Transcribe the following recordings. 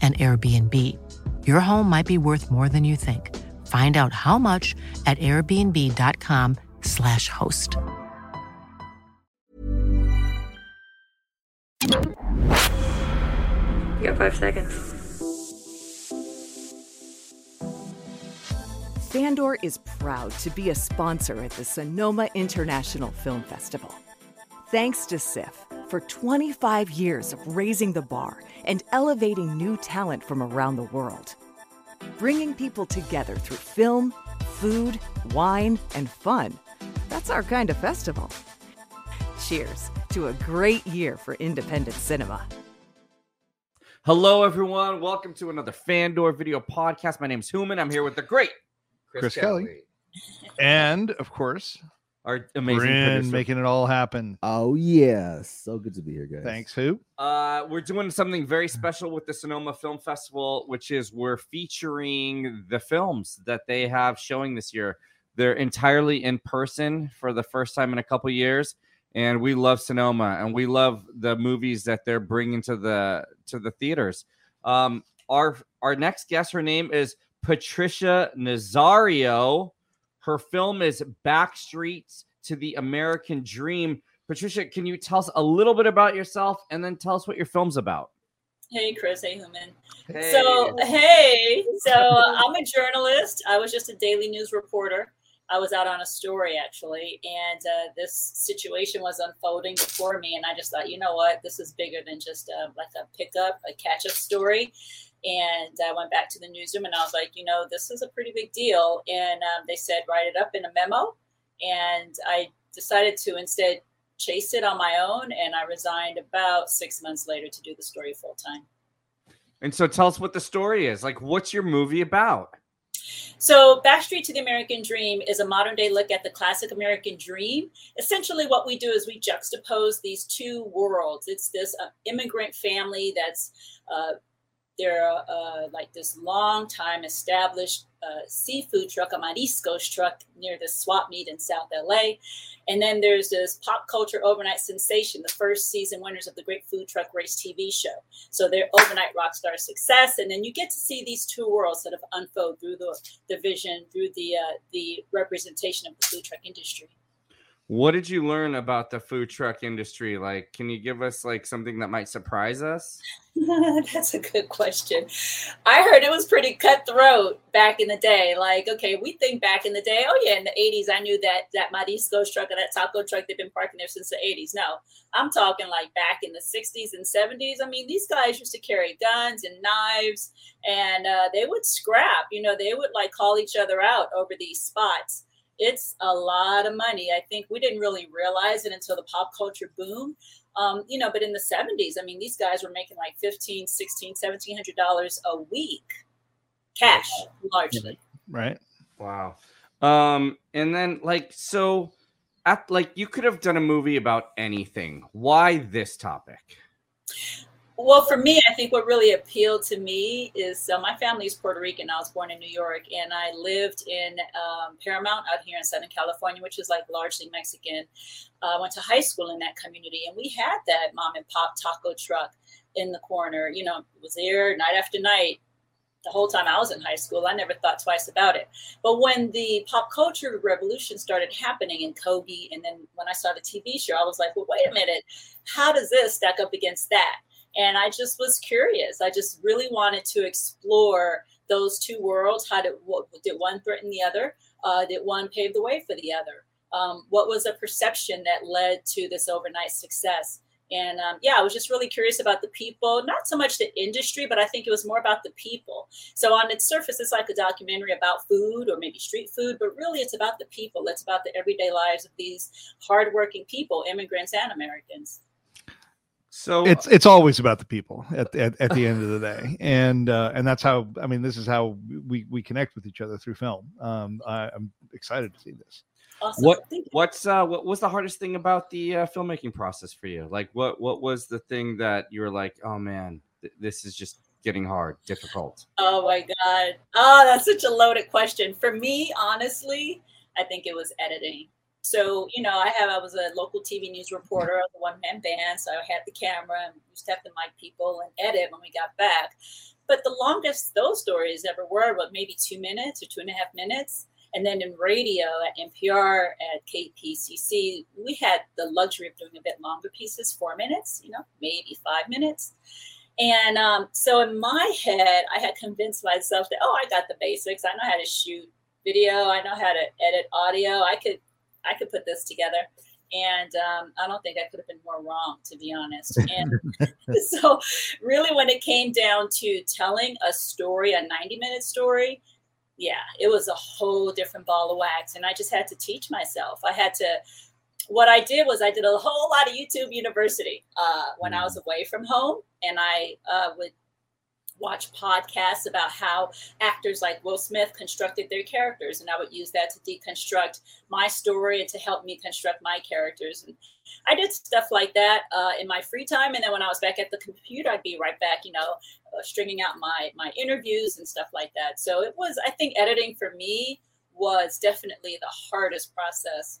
an Airbnb. Your home might be worth more than you think. Find out how much at airbnb.com/slash host. You got five seconds. Fandor is proud to be a sponsor at the Sonoma International Film Festival. Thanks to SIFF for 25 years of raising the bar and elevating new talent from around the world. Bringing people together through film, food, wine, and fun. That's our kind of festival. Cheers to a great year for independent cinema. Hello, everyone. Welcome to another Fandor video podcast. My name is Human. I'm here with the great Chris Kelly. And of course, our amazing Bryn producer. making it all happen. Oh yeah, so good to be here, guys. Thanks, who? Uh, we're doing something very special with the Sonoma Film Festival, which is we're featuring the films that they have showing this year. They're entirely in person for the first time in a couple years, and we love Sonoma and we love the movies that they're bringing to the to the theaters. Um, our our next guest, her name is Patricia Nazario. Her film is Backstreets to the American Dream. Patricia, can you tell us a little bit about yourself and then tell us what your film's about? Hey, Chris. Hey, Human. Hey. So, hey. So, I'm a journalist. I was just a daily news reporter. I was out on a story actually, and uh, this situation was unfolding before me, and I just thought, you know what, this is bigger than just uh, like a pickup, a catch-up story. And I went back to the newsroom, and I was like, you know, this is a pretty big deal. And um, they said write it up in a memo, and I decided to instead chase it on my own, and I resigned about six months later to do the story full time. And so tell us what the story is. Like, what's your movie about? So, Backstreet to the American Dream is a modern day look at the classic American dream. Essentially, what we do is we juxtapose these two worlds. It's this uh, immigrant family that's uh, they're uh, like this long time established uh, seafood truck, a mariscos truck near the swap meet in South LA. And then there's this pop culture overnight sensation, the first season winners of the Great Food Truck Race TV show. So they're overnight rock star success. And then you get to see these two worlds sort of unfold through the, the vision, through the, uh, the representation of the food truck industry. What did you learn about the food truck industry? Like, can you give us like something that might surprise us? That's a good question. I heard it was pretty cutthroat back in the day. Like, okay, we think back in the day, oh yeah, in the 80s, I knew that that Mariscos truck or that taco truck, they've been parking there since the 80s. No, I'm talking like back in the 60s and 70s. I mean, these guys used to carry guns and knives and uh, they would scrap, you know, they would like call each other out over these spots it's a lot of money. I think we didn't really realize it until the pop culture boom. Um, you know, but in the 70s, I mean, these guys were making like 15, 16, 1700 dollars a week cash largely. Right. Wow. Um, and then like so at like you could have done a movie about anything. Why this topic? Well, for me, I think what really appealed to me is my family is Puerto Rican. I was born in New York, and I lived in um, Paramount out here in Southern California, which is like largely Mexican. Uh, I went to high school in that community, and we had that mom and pop taco truck in the corner. You know, it was there night after night. The whole time I was in high school, I never thought twice about it. But when the pop culture revolution started happening in Kogi, and then when I saw the TV show, I was like, well, wait a minute, how does this stack up against that? And I just was curious. I just really wanted to explore those two worlds. How did, what, did one threaten the other? Uh, did one pave the way for the other? Um, what was the perception that led to this overnight success? And um, yeah, I was just really curious about the people, not so much the industry, but I think it was more about the people. So on its surface, it's like a documentary about food or maybe street food, but really it's about the people. It's about the everyday lives of these hardworking people, immigrants and Americans. So it's it's always about the people at, at, at the end of the day, and uh, and that's how I mean this is how we we connect with each other through film. Um, I, I'm excited to see this. Awesome. What what's uh what was the hardest thing about the uh, filmmaking process for you? Like what what was the thing that you were like, oh man, th- this is just getting hard, difficult? Oh my god. Oh, that's such a loaded question. For me, honestly, I think it was editing. So, you know, I have I was a local TV news reporter of the one man band, so I had the camera and used to have to mic people and edit when we got back. But the longest those stories ever were, what maybe two minutes or two and a half minutes. And then in radio at NPR, at KPCC, we had the luxury of doing a bit longer pieces, four minutes, you know, maybe five minutes. And um, so in my head, I had convinced myself that, oh, I got the basics. I know how to shoot video. I know how to edit audio. I could, I could put this together. And um, I don't think I could have been more wrong, to be honest. And so, really, when it came down to telling a story, a 90 minute story, yeah, it was a whole different ball of wax. And I just had to teach myself. I had to, what I did was I did a whole lot of YouTube University uh, when I was mm. away from home. And I uh, would watch podcasts about how actors like Will Smith constructed their characters, and I would use that to deconstruct my story and to help me construct my characters. And I did stuff like that uh, in my free time, and then when I was back at the computer, I'd be right back, you know, uh, stringing out my my interviews and stuff like that. So it was, I think, editing for me was definitely the hardest process.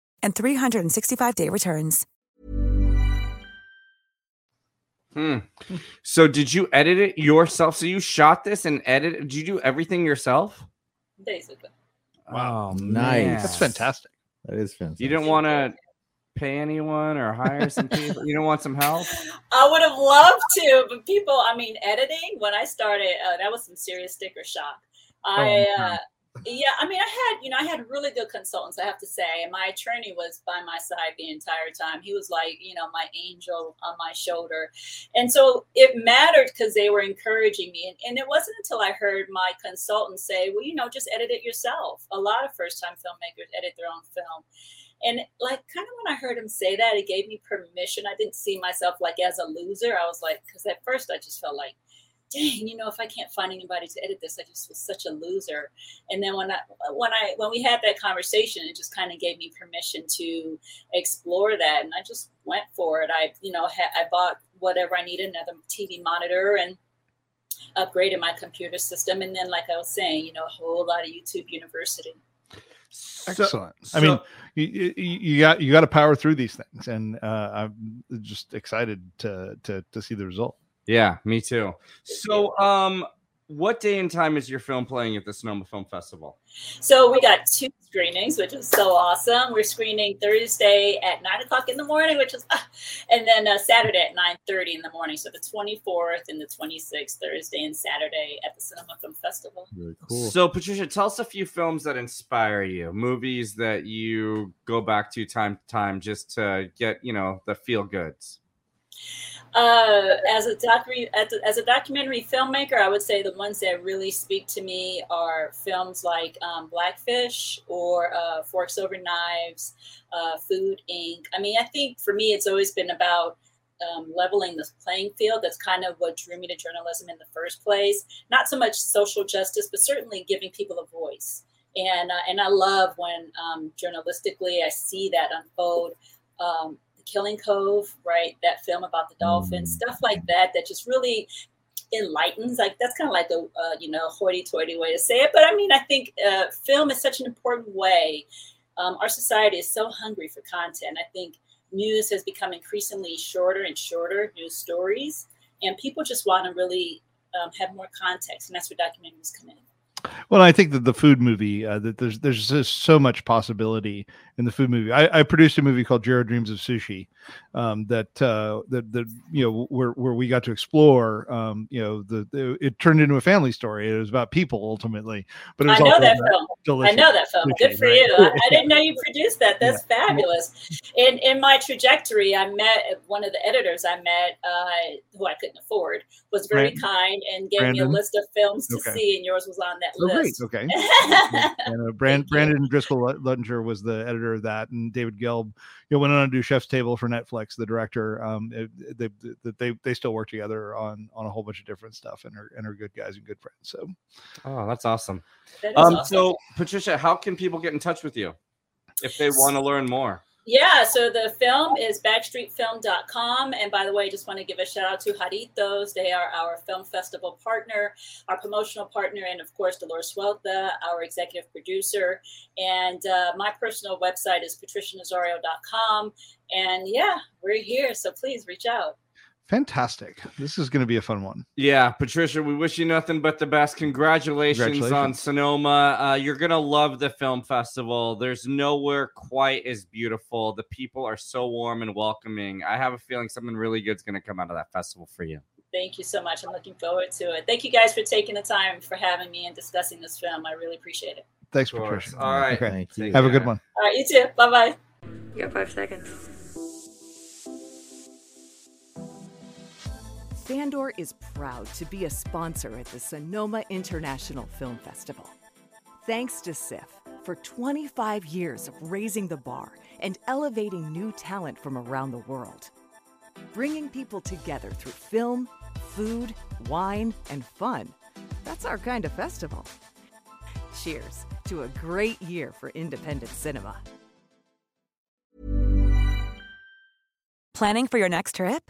and 365-day returns. Hmm. So did you edit it yourself? So you shot this and edited? Did you do everything yourself? Basically. Wow, Nice. man. That's fantastic. That is fantastic. You didn't want to pay anyone or hire some people. you don't want some help. I would have loved to, but people, I mean, editing, when I started, uh, that was some serious sticker shock. I, Oh, uh, yeah, I mean, I had, you know, I had really good consultants, I have to say. And my attorney was by my side the entire time. He was like, you know, my angel on my shoulder. And so it mattered because they were encouraging me. And, and it wasn't until I heard my consultant say, well, you know, just edit it yourself. A lot of first time filmmakers edit their own film. And like kind of when I heard him say that, it gave me permission. I didn't see myself like as a loser. I was like, because at first I just felt like, dang, you know, if I can't find anybody to edit this, I just was such a loser. And then when I when I when we had that conversation, it just kind of gave me permission to explore that, and I just went for it. I you know ha- I bought whatever I needed, another TV monitor, and upgraded my computer system. And then, like I was saying, you know, a whole lot of YouTube University. Excellent. So, I mean, you, you, got you got to power through these things, and uh, I'm just excited to to to see the result. Yeah, me too. So, um, what day and time is your film playing at the Sonoma Film Festival? So we got two screenings, which is so awesome. We're screening Thursday at nine o'clock in the morning, which is, and then uh, Saturday at nine thirty in the morning. So the twenty fourth and the twenty sixth, Thursday and Saturday at the Sonoma Film Festival. Really cool. So Patricia, tell us a few films that inspire you, movies that you go back to time to time just to get you know the feel goods. Uh, as a docu- as a documentary filmmaker, I would say the ones that really speak to me are films like um, Blackfish or uh, Forks Over Knives, uh, Food Inc. I mean, I think for me, it's always been about um, leveling the playing field. That's kind of what drew me to journalism in the first place. Not so much social justice, but certainly giving people a voice. And uh, and I love when um, journalistically I see that unfold. Um, Killing Cove, right? That film about the dolphins, mm. stuff like that, that just really enlightens. Like that's kind of like a uh, you know hoity-toity way to say it, but I mean I think uh, film is such an important way. Um, our society is so hungry for content. I think news has become increasingly shorter and shorter news stories, and people just want to really um, have more context, and that's where documentaries come in. Well, I think that the food movie uh, that there's there's just so much possibility in the food movie. I, I produced a movie called Jiro Dreams of Sushi, um, that uh, that that you know where where we got to explore. Um, you know, the, the, it turned into a family story. It was about people ultimately, but it was I know that film. I know that film. Good for right? you. I, I, didn't know you produced that. That's yeah. fabulous. In in my trajectory, I met one of the editors. I met uh, who I couldn't afford was very Brandon. kind and gave Brandon. me a list of films to okay. see, and yours was on that oh. Great. Okay. and uh, Brand, Brandon Driscoll Luttinger was the editor of that, and David Gelb, you know, went on to do Chef's Table for Netflix. The director, um, they, they they they still work together on on a whole bunch of different stuff, and are and are good guys and good friends. So, oh, that's awesome. That um, awesome. so Patricia, how can people get in touch with you if they want to learn more? Yeah, so the film is backstreetfilm.com. And by the way, just want to give a shout out to Jarritos. They are our film festival partner, our promotional partner, and of course, Dolores Huerta, our executive producer. And uh, my personal website is patricianazario.com. And yeah, we're here. So please reach out. Fantastic. This is going to be a fun one. Yeah, Patricia, we wish you nothing but the best. Congratulations, Congratulations. on Sonoma. Uh, you're going to love the film festival. There's nowhere quite as beautiful. The people are so warm and welcoming. I have a feeling something really good is going to come out of that festival for you. Thank you so much. I'm looking forward to it. Thank you guys for taking the time for having me and discussing this film. I really appreciate it. Thanks, Patricia. All right. Okay. Have a good one. All right, you too. Bye bye. You got five seconds. Fandor is proud to be a sponsor at the Sonoma International Film Festival. Thanks to SIFF for 25 years of raising the bar and elevating new talent from around the world. Bringing people together through film, food, wine, and fun. That's our kind of festival. Cheers to a great year for independent cinema. Planning for your next trip?